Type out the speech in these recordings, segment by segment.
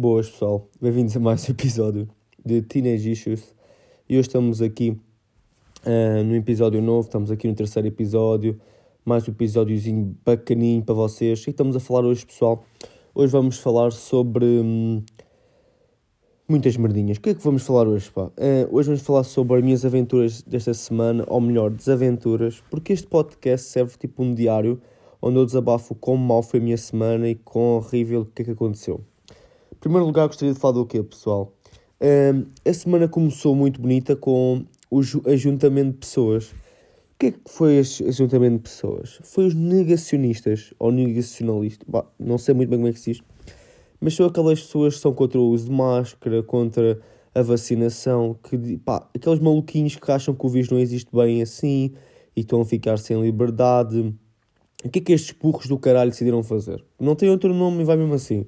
Boas pessoal, bem-vindos a mais um episódio de Teenage Issues. E hoje estamos aqui uh, no episódio novo, estamos aqui no terceiro episódio, mais um episódiozinho bacaninho para vocês. E estamos a falar hoje pessoal, hoje vamos falar sobre hum, muitas merdinhas, o que é que vamos falar hoje pá? Uh, hoje vamos falar sobre as minhas aventuras desta semana, ou melhor, desaventuras, porque este podcast serve tipo um diário onde eu desabafo como mal foi a minha semana e quão horrível o que é que aconteceu. Em primeiro lugar, gostaria de falar do quê, pessoal? Um, a semana começou muito bonita com o ajuntamento de pessoas. O que é que foi este ajuntamento de pessoas? Foi os negacionistas, ou negacionalistas, bah, não sei muito bem como é que se diz, mas são aquelas pessoas que são contra o uso de máscara, contra a vacinação, que, pá, aqueles maluquinhos que acham que o vírus não existe bem assim e estão a ficar sem liberdade. O que é que estes burros do caralho decidiram fazer? Não tem outro nome e vai mesmo assim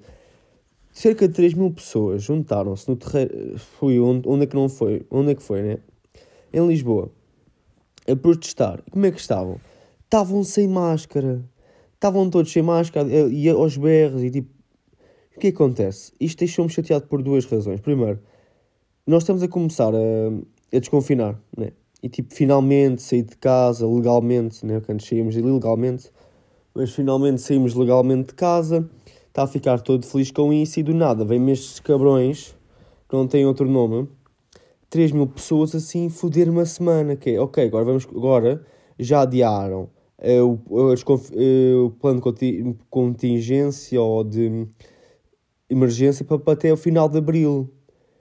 cerca de 3 mil pessoas juntaram-se no terreiro. Onde, onde é que não foi? Onde é que foi, né? Em Lisboa. A protestar. Como é que estavam? Estavam sem máscara. Estavam todos sem máscara e aos berros e tipo. O que acontece? Isto deixou-me chateado por duas razões. Primeiro, nós estamos a começar a, a desconfinar, né? E tipo, finalmente sair de casa legalmente, né? Quando saímos ilegalmente, mas finalmente saímos legalmente de casa está a ficar todo feliz com isso e do nada vem-me estes cabrões, que não têm outro nome, 3 mil pessoas assim foder uma semana, que é, ok, agora vamos, agora já adiaram uh, o, uh, o plano de contingência ou de emergência para, para até o final de Abril.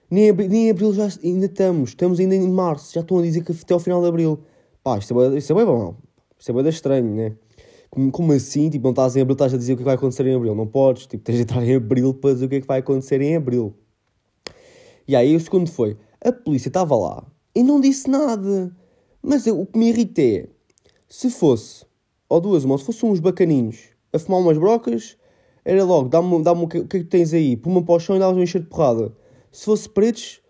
Nem, nem em Abril já ainda estamos, estamos ainda em Março, já estão a dizer que até ao final de Abril. Pá, isto é, isto é bem bom, isto é bem estranho, né? Como, como assim? Tipo, não estás em abril, estás a dizer o que vai acontecer em abril. Não podes. Tipo, tens de estar em abril para dizer o que é que vai acontecer em abril. E aí o segundo foi, a polícia estava lá e não disse nada. Mas eu, o que me irrita é, se fosse, ou duas, uma, se fossem uns bacaninhos a fumar umas brocas, era logo, dá-me dá o que, que é que tens aí, puma para o chão e dá-me um encher de porrada. Se fosse pretos,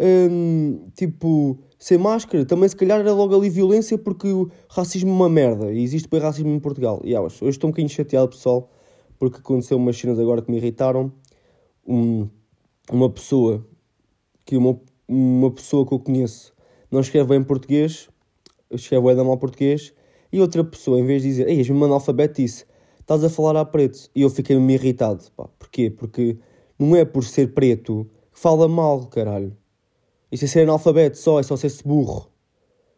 hum, tipo, sem máscara, também se calhar era logo ali violência porque o racismo é uma merda e existe bem racismo em Portugal. E hoje, hoje estou um bocadinho chateado, pessoal, porque aconteceu umas cenas agora que me irritaram. Um, uma pessoa que uma, uma pessoa que eu conheço não escreve bem português, escreve bem mal português, e outra pessoa, em vez de dizer, ei, és-me analfabeto isso, estás a falar a preto. E eu fiquei-me irritado. Pá. Porquê? Porque não é por ser preto que fala mal, caralho. Isso é ser analfabeto só, é só ser-se burro.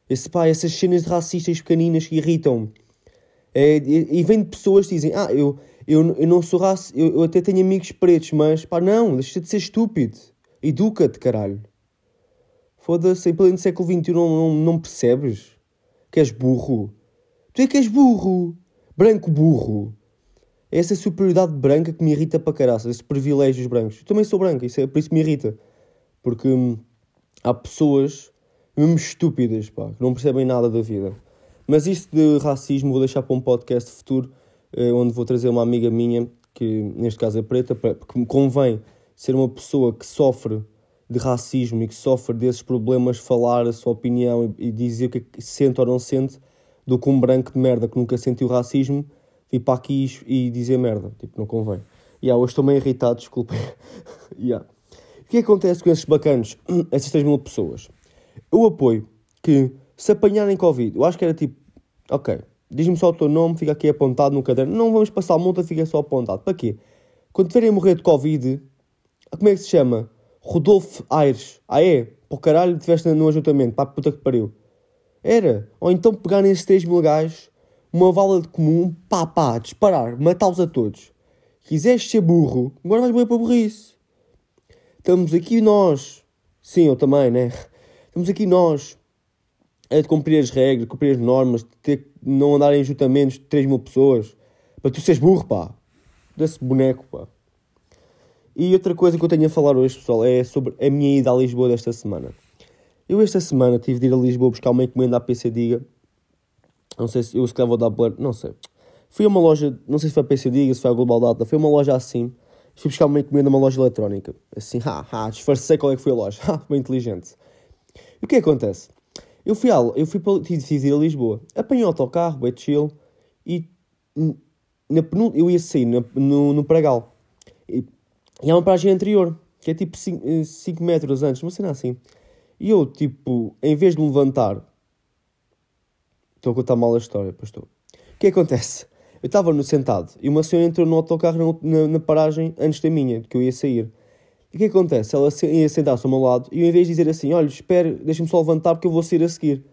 Esse pá, essas cenas racistas pequeninas que irritam-me. É, e, e, vem de pessoas que dizem, ah, eu, eu, eu não sou racista, eu, eu, até tenho amigos pretos, mas pá, não, deixa de ser estúpido. Educa-te, caralho. Foda-se, em pleno século XXI não, não, não percebes que és burro. Tu é que és burro. Branco burro. É essa superioridade branca que me irrita para caraças, esses privilégios brancos. Eu também sou branco, isso é, por isso me irrita. Porque hum, há pessoas mesmo estúpidas, pá, que não percebem nada da vida. Mas isto de racismo vou deixar para um podcast futuro, eh, onde vou trazer uma amiga minha, que neste caso é preta, porque me convém ser uma pessoa que sofre de racismo e que sofre desses problemas, falar a sua opinião e, dizer o que, é que sente ou não sente, do que um branco de merda que nunca sentiu racismo, vir para aqui e dizer merda. Tipo, não convém. E yeah, hoje estou meio irritado, desculpem. yeah que acontece com esses bacanos, essas 3 mil pessoas? Eu apoio que se apanharem Covid, eu acho que era tipo, ok, diz-me só o teu nome, fica aqui apontado no caderno, não vamos passar a multa, fica só apontado. Para quê? Quando tiverem a morrer de Covid, como é que se chama? Rodolfo Aires. Ah é? O caralho estiveste no ajuntamento, para puta que pariu. Era. Ou então pegarem esses 3 mil gajos, uma vala de comum, pá pá, disparar, matá-los a todos. Quiseste ser burro, agora vais morrer para burrice. Estamos aqui nós, sim, eu também, né? Estamos aqui nós a cumprir as regras, cumprir as normas, de ter, não andar em juntamentos de 3 mil pessoas. Para tu seres burro, pá. Desse boneco, pá. E outra coisa que eu tenho a falar hoje, pessoal, é sobre a minha ida a Lisboa desta semana. Eu esta semana tive de ir a Lisboa buscar uma encomenda à PC Diga. Não sei se eu se calhar vou dar não sei. Fui a uma loja, não sei se foi a PC Diga, se foi a Global Data, foi uma loja assim fui buscar uma encomenda numa loja eletrónica. Assim, ha, ha, disfarcei qual é que foi a loja. Ha, bem inteligente. E o que é acontece? Eu fui, a, eu fui para, decidi ir a Lisboa. Apanhei o autocarro, é chill, e na eu ia sair na, no, no Pragal. E E há uma paragem anterior, que é tipo 5 metros antes, uma cena assim. E eu, tipo, em vez de me levantar, estou a contar mal a história, pois estou. O que acontece? Eu estava no sentado e uma senhora entrou no autocarro na, na, paragem antes da minha, que eu ia sair. E o que acontece? Ela ia sentar-se ao meu lado e eu, em vez de dizer assim, olha, espere, deixa-me só levantar porque eu vou sair a seguir,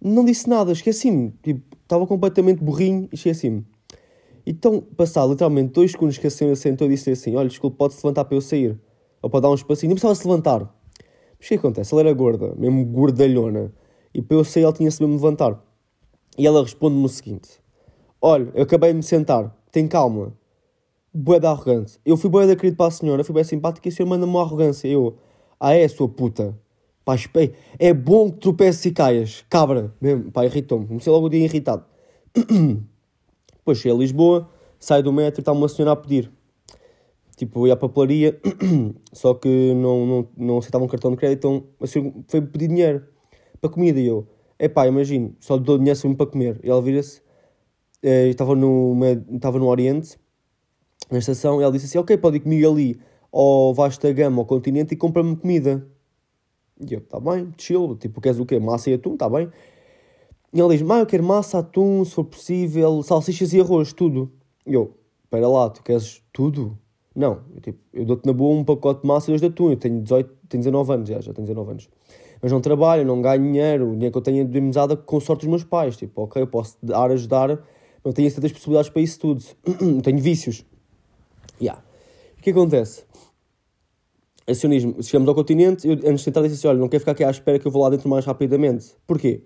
não disse nada, esqueci-me. Tipo, estava completamente burrinho e esqueci-me. Então, passado literalmente dois segundos que a senhora sentou e disse assim: Olha, desculpe, pode-se levantar para eu sair. Ou para dar um espacinho. Não precisava se levantar. Mas o que acontece? Ela era gorda, mesmo gordalhona. E para eu sair, ela tinha-se mesmo levantar. E ela responde-me o seguinte: Olha, eu acabei de me sentar, tem calma. Boa da arrogante. Eu fui boa da querida para a senhora, fui bem simpática e a senhora manda-me uma arrogância. Eu, ah é, sua puta. Pá. É bom que tropeces e caias. Cabra. Mesmo, pá, irritou-me. Comecei logo o dia irritado. Depois cheguei a Lisboa, saio do metro e está uma senhora a pedir. Tipo, ia à papelaria, só que não, não, não aceitava um cartão de crédito, então a senhora foi pedir dinheiro para comida. E eu, é pá, imagino, só lhe dou dinheiro para comer. E ela vira-se, eh, estava no, estava no Oriente, na estação, e ela disse assim: Ok, pode ir comigo ali ao Vasta Gama, ao continente, e compra-me comida. E eu, tá bem, chill, tipo, queres o quê? Massa e atum, tá bem. E ela diz: Mãe, eu quero massa, atum, se for possível, salsichas e arroz, tudo. E eu, espera lá, tu queres tudo? Não, eu, tipo, eu dou-te na boa um pacote de massa e dois de atum. Eu tenho, 18, tenho 19 anos, já, já tenho 19 anos. Mas não trabalho, não ganho dinheiro. O dinheiro que eu tenho é de mesada com sorte dos meus pais. Tipo, ok, eu posso dar, ajudar, não tenho certas possibilidades para isso tudo. tenho vícios. Yeah. O que acontece? Acionismo. Chegamos ao continente, eu antes de entrar disse assim, olha, não quero ficar aqui à espera que eu vou lá dentro mais rapidamente. Porquê?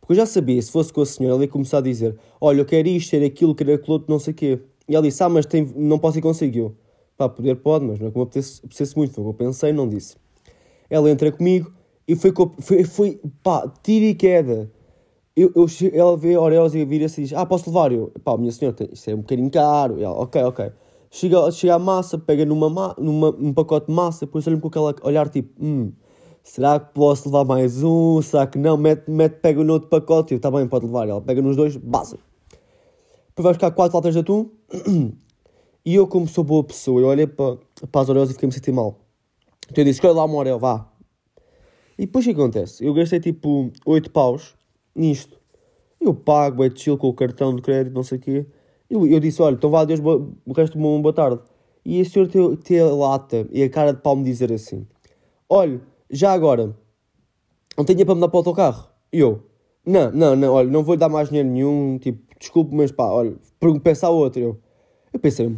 Porque eu já sabia, se fosse com a senhora, ela ia começar a dizer, olha, eu quero isto, quero aquilo, quero aquilo outro, não sei o quê. E ela disse, ah, mas tem, não posso ir consigo. Eu, pá, poder pode, mas não é como eu apetecesse muito. Foi o que eu pensei, não disse. Ela entra comigo e foi, foi, foi pá, tira e queda. Eu, eu, ela vê Oreos e vira-se e diz, ah, posso levar? Eu, pá, minha senhora, isso é um bocadinho caro. E ela, ok, ok. Chega, chega a massa, pega numa, numa, num pacote de massa, depois olha-me com aquele olhar tipo, hum, será que posso levar mais um? Será que não? Mete, mete pega no outro pacote. Eu, tá bem, pode levar. Ela pega nos dois, base. Depois vai buscar quatro latas de atum. E eu, como sou boa pessoa, eu olhei para, para as Oreos e fiquei-me sentir mal. Então eu disse, escolhe lá uma Oreo, vá. E depois o que acontece? Eu gastei tipo 8 paus nisto. Eu pago, é chill com o cartão de crédito, não sei o quê. Eu, eu disse, olha, então vá, Deus, o resto uma boa tarde. E esse senhor tem a lata e a cara de pau me dizer assim, olha, já agora, não tenho para me dar para o autocarro. E eu, não, não, não, olha, não vou dar mais dinheiro nenhum, tipo, desculpe, mas pá, olha, pensa a outra. Eu, eu pensei,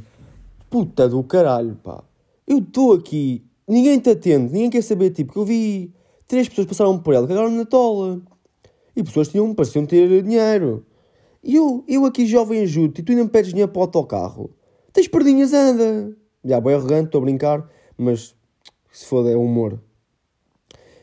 puta do caralho, pá, eu estou aqui, ninguém te atende, ninguém quer saber, tipo, que eu vi três pessoas passaram por ela, cagaram na tola. E pessoas tinham, pareciam ter dinheiro. E eu, eu aqui jovem ajudo e tu ainda me pedes dinheiro para o autocarro. Tens perdinhas, anda. Já, bem arrogante, estou a brincar, mas se foda, é humor.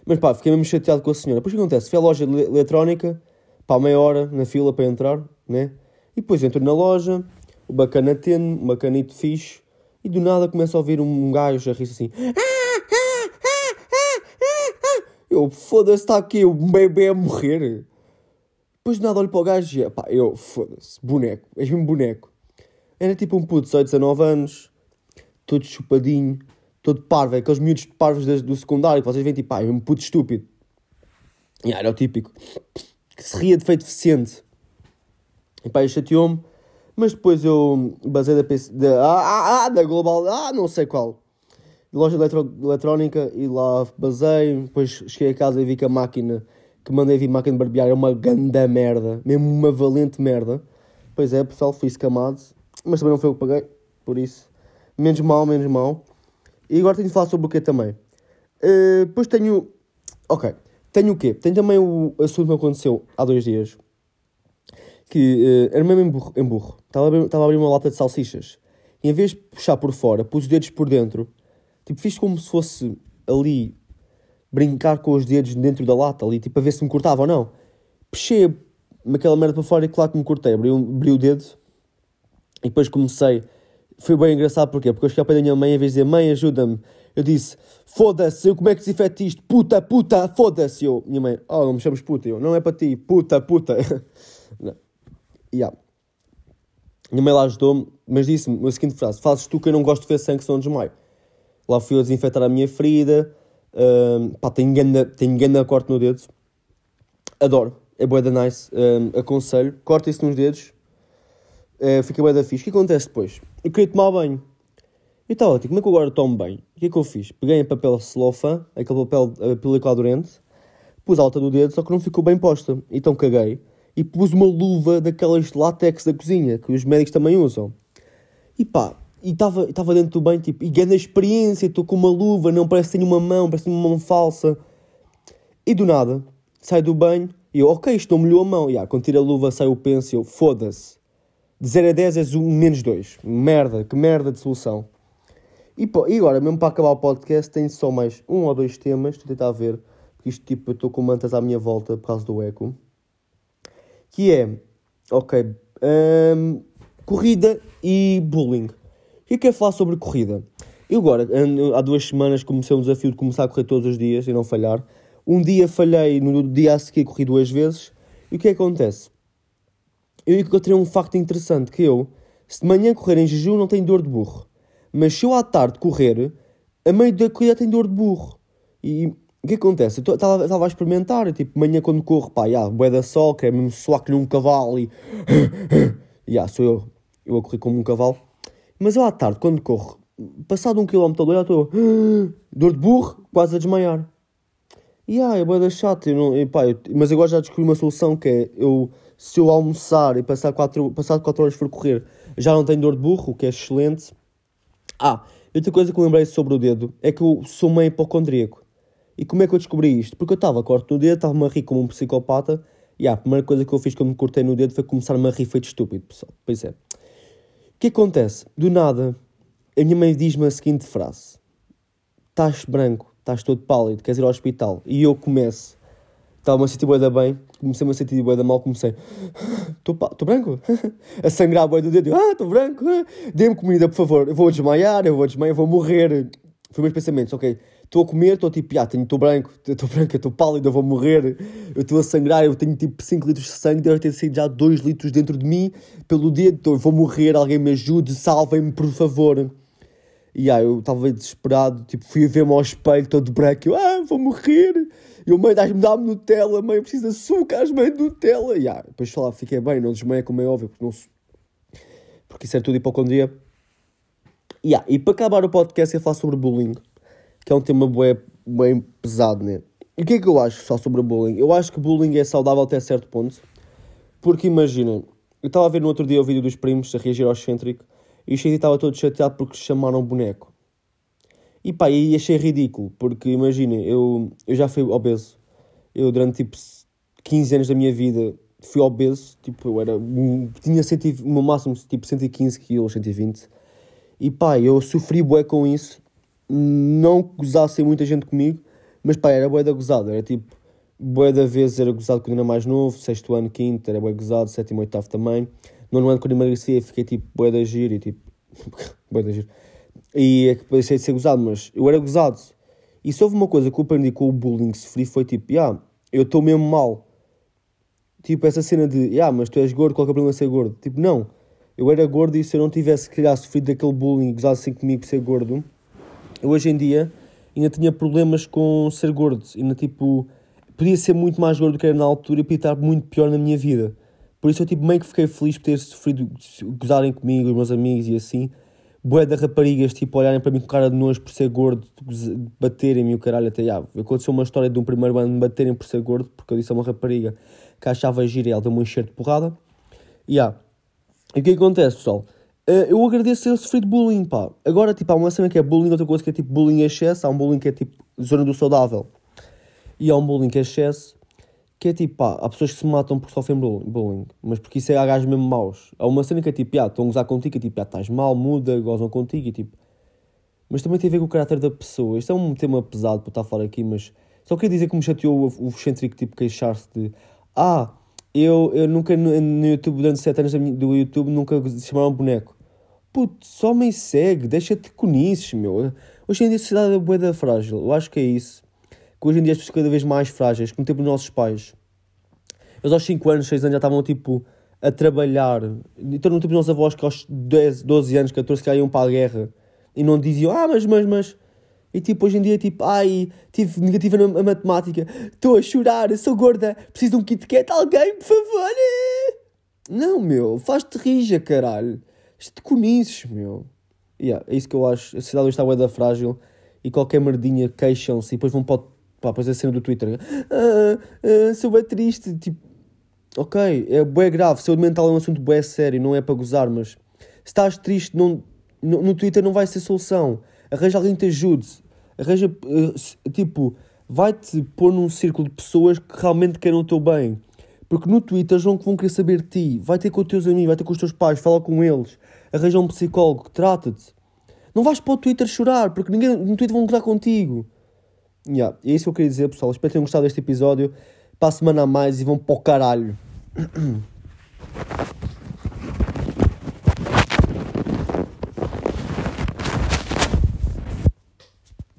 Mas pá, fiquei mesmo chateado com a senhora. Depois o que acontece? Fui à loja eletrónica, pá, meia hora na fila para entrar, né? E depois entro na loja, o bacana atende, o bacanito fixe, e do nada começa a ouvir um gajo a rir assim. Eu, foda-se, está aqui o bebê a morrer. Depois de nada olho para o gajo e, pá, eu, foda-se, boneco, és mesmo boneco. Era tipo um puto de 18, 19 anos, todo chupadinho, todo parvo, aqueles miúdos parvos do secundário que vocês veem tipo, pá, é um puto estúpido. E era o típico, que se ria de feito deficiente. E pá, chateou-me, mas depois eu basei da, PC, da, ah, ah, ah, da Global, ah, não sei qual, loja de eletro, eletrónica e lá basei, depois cheguei a casa e vi que a máquina que mandei vir máquina de barbear é uma ganda merda, mesmo uma valente merda. Pois é, pessoal, fui escamado, mas também não foi eu que paguei, por isso, menos mal, menos mal. E agora tenho de falar sobre o que também. Uh, depois tenho, ok, tenho o quê? Tenho também o assunto que aconteceu há dois dias, que uh, era mesmo em burro. Estava, estava a abrir uma lata de salsichas, e em vez de puxar por fora, pus os dedos por dentro, tipo, fiz como se fosse ali brincar com os dedos dentro da lata ali, tipo, a ver se me cortava ou não. Puxei aquela merda para fora e claro que me cortei. Abri, abri o dedo e depois comecei. Foi bem engraçado porquê? Porque eu cheguei pé da minha mãe, em vez de dizer mãe, ajuda-me, eu disse foda-se, como é que desinfete isto? Puta, puta, foda-se. Eu, minha mãe, oh, não me chamas puta. Eu, não é para ti, puta, puta. Yeah. Minha mãe lá ajudou-me, mas disse-me a seguinte frase: Fazes tu que eu não gosto de ver sangue, senão desmaio. Lá fui eu desinfetar a minha ferida. Um, pá, tenho ganda corte no dedo. Adoro. É boa da nice. Aconselho. Corta isso nos dedos. Uh, fica boa da fixe. O que acontece depois? Eu queria tomar banho. E estava tipo, como é que eu agora tomo bem? O que é que eu fiz? Peguei em papel celofã, aquele papel uh, película durante, pus a alta do dedo, só que não ficou bem posta. Então caguei e pus uma luva daquelas látex da cozinha, que os médicos também usam. E pá, e estava dentro do banho, tipo, e ganhei experiência, estou com uma luva, não parece que tenho uma mão, parece uma mão falsa. E do nada, sai do banho e eu, ok, isto não molhou a mão. E yeah, quando tira a luva, sai o eu, foda-se. De 0 a 10 és um menos 2. Merda, que merda de solução. E, pô, e agora, mesmo para acabar o podcast, tenho só mais um ou dois temas, estou a tentar ver, porque isto tipo, eu estou com mantas à minha volta por causa do eco. Que é, ok, um, corrida e bullying. O que é que é falar sobre corrida? Eu agora, há duas semanas, comecei um desafio de começar a correr todos os dias e não falhar. Um dia falhei, no dia a seguir corri duas vezes. E o que é acontece? Eu encontrei um facto interessante, que eu, se de manhã correr em jejum, não tenho dor de burro. Mas se eu à tarde correr, a meio da corrida tenho dor de burro. E o que acontece? Eu estava a experimentar, tipo, manhã quando corro, pá, já, bué da sol, que é mesmo suar que num cavalo e... já, sou eu, eu a correr como um cavalo. Mas eu à tarde, quando corro, passado um quilómetro já estou... dor de burro, quase a desmaiar. E ah, é bué da chata, eu não, e, pá, eu, mas agora já descobri uma solução que é, eu, se eu almoçar e passar 4, passar 4 horas for correr, já não tenho dor de burro, o que é excelente. Ah, outra coisa que eu lembrei sobre o dedo é que eu sou meio hipocondríaco. E como é que eu descobri isto? Porque eu estava corto no dedo, estava-me a rir como um psicopata. E ah, a primeira coisa que eu fiz quando me cortei no dedo foi começar-me a rir feito estúpido, pessoal. Pois é. O que acontece? Do nada, a minha mãe diz-me a seguinte frase: Estás branco, estás todo pálido, queres ir ao hospital? E eu começo estava-me a sentir bué bem, comecei-me a sentir bué da mal, comecei, estou branco, a sangrar bué do dedo, ah, estou branco, dê-me comida, por favor, eu vou desmaiar, eu vou desmaiar, eu vou morrer. Foi meus pensamentos, ok, estou a comer, estou tipo, ah, estou branco, estou branco, estou pálido, eu vou morrer, eu estou a sangrar, eu tenho tipo 5 litros de sangue, deve ter saído já 2 litros dentro de mim, pelo dedo, então eu vou morrer, alguém me ajude, salvem-me, por favor. E aí eu estava desesperado, tipo, fui a ver-me ao espelho, todo branco, eu, ah, vou morrer. E o mãe, dá-me dá Nutella, mãe, eu preciso de açúcar, mãe, Nutella. E ah, depois lá, fiquei bem, não desmaia como é óbvio, porque, não, porque isso é tudo hipocondria. E, ah, e para acabar o podcast, ia falar sobre bullying, que é um tema bem, bem pesado, né? E o que é que eu acho só sobre bullying? Eu acho que bullying é saudável até certo ponto, porque imagina, eu estava a ver no outro dia o vídeo dos primos a reagir ao excêntrico e o Shady estava todo chateado porque chamaram boneco. E pá, e achei ridículo, porque imagina, eu, eu já fui obeso. Eu durante tipo 15 anos da minha vida fui obeso, tipo, eu era, tinha cento, o meu máximo tipo 115 kg, 120. E pá, eu sofri bué com isso. Não gozassem muita gente comigo, mas pá, era bué da gozada. Era tipo, bué da vez era gozado quando era mais novo, sexto ano, quinto, era bué gozado, sétimo, oitavo também. Nono ano, quando emagreci, fiquei tipo bué da giro e tipo. bué da giro. E é que deixei de ser gozado, mas eu era gozado. E se houve uma coisa que eu aprendi com o bullying que sofri foi tipo, yeah, eu estou mesmo mal. Tipo, essa cena de, yeah, mas tu és gordo, qual é o problema de ser gordo? Tipo, não. Eu era gordo e se eu não tivesse, que calhar, sofrido daquele bullying gozado assim comigo por ser gordo, eu hoje em dia ainda tinha problemas com ser gordo. Ainda, tipo, podia ser muito mais gordo do que era na altura e podia estar muito pior na minha vida. Por isso eu tipo, meio que fiquei feliz por ter sofrido, gozarem comigo, os meus amigos e assim. Boé de raparigas, tipo, olharem para mim com cara de nojo por ser gordo, baterem-me o caralho até. já aconteceu uma história de um primeiro ano me baterem por ser gordo, porque eu disse a uma rapariga que achava gira e ela deu-me um enxerto de porrada. E. E o que acontece, pessoal? Uh, eu agradeço ter sofrido bullying, pá. Agora, tipo, há uma cena que é bullying, outra coisa que é tipo bullying excesso, há um bullying que é tipo zona do saudável. E há um bullying que é excesso, que é tipo, pá, há pessoas que se matam porque sofrem bullying, mas porque isso é a gajos mesmo maus. Há uma cena que é tipo, ah, estão a gozar contigo, é tipo, ah, estás mal, muda, gozam contigo, e tipo. Mas também tem a ver com o caráter da pessoa. Isto é um tema pesado para estar a falar aqui, mas só queria dizer que me chateou o, o excêntrico, tipo, queixar-se de, ah, eu, eu nunca no, no YouTube, durante 7 anos do YouTube, nunca chamaram boneco. Puto, só me segue, deixa-te com isso, meu. Hoje em dia a sociedade é boeda frágil, eu acho que é isso que hoje em dia as pessoas cada vez mais frágeis, como tempo os nossos pais. Eles aos 5 anos, 6 anos já estavam tipo a trabalhar. Então não os avós que aos 10, 12 anos, 14 que iam para a guerra e não diziam, ah, mas, mas, mas, E tipo, hoje em dia, tipo, ai, tive negativa na, na matemática, estou a chorar, sou gorda, preciso de um Kit Kat, alguém, por favor. Não, meu, faz-te rija, caralho. Isto de conices, meu. Yeah, é isso que eu acho. A sociedade está bué da frágil e qualquer merdinha queixam-se e depois vão para, pá, depois a cena do Twitter. Ah, ah, sou bem triste. Tipo, ok, é bué grave. Saúde mental é um assunto bué sério, não é para gozar, mas se estás triste não, no, no Twitter não vai ser solução. Arranja alguém que te ajude. Arranja, uh, tipo, vai-te pôr num círculo de pessoas que realmente querem o teu bem. Porque no Twitter vão, vão querer saber de ti. Vai ter com os teus amigos, vai ter com os teus pais, fala com eles. Arranja um psicólogo, trata-te. Não vais para o Twitter chorar, porque ninguém no Twitter vão gozar contigo. Yeah, é isso que eu queria dizer, pessoal. Espero que tenham gostado deste episódio. Para a semana a mais e vão para o caralho.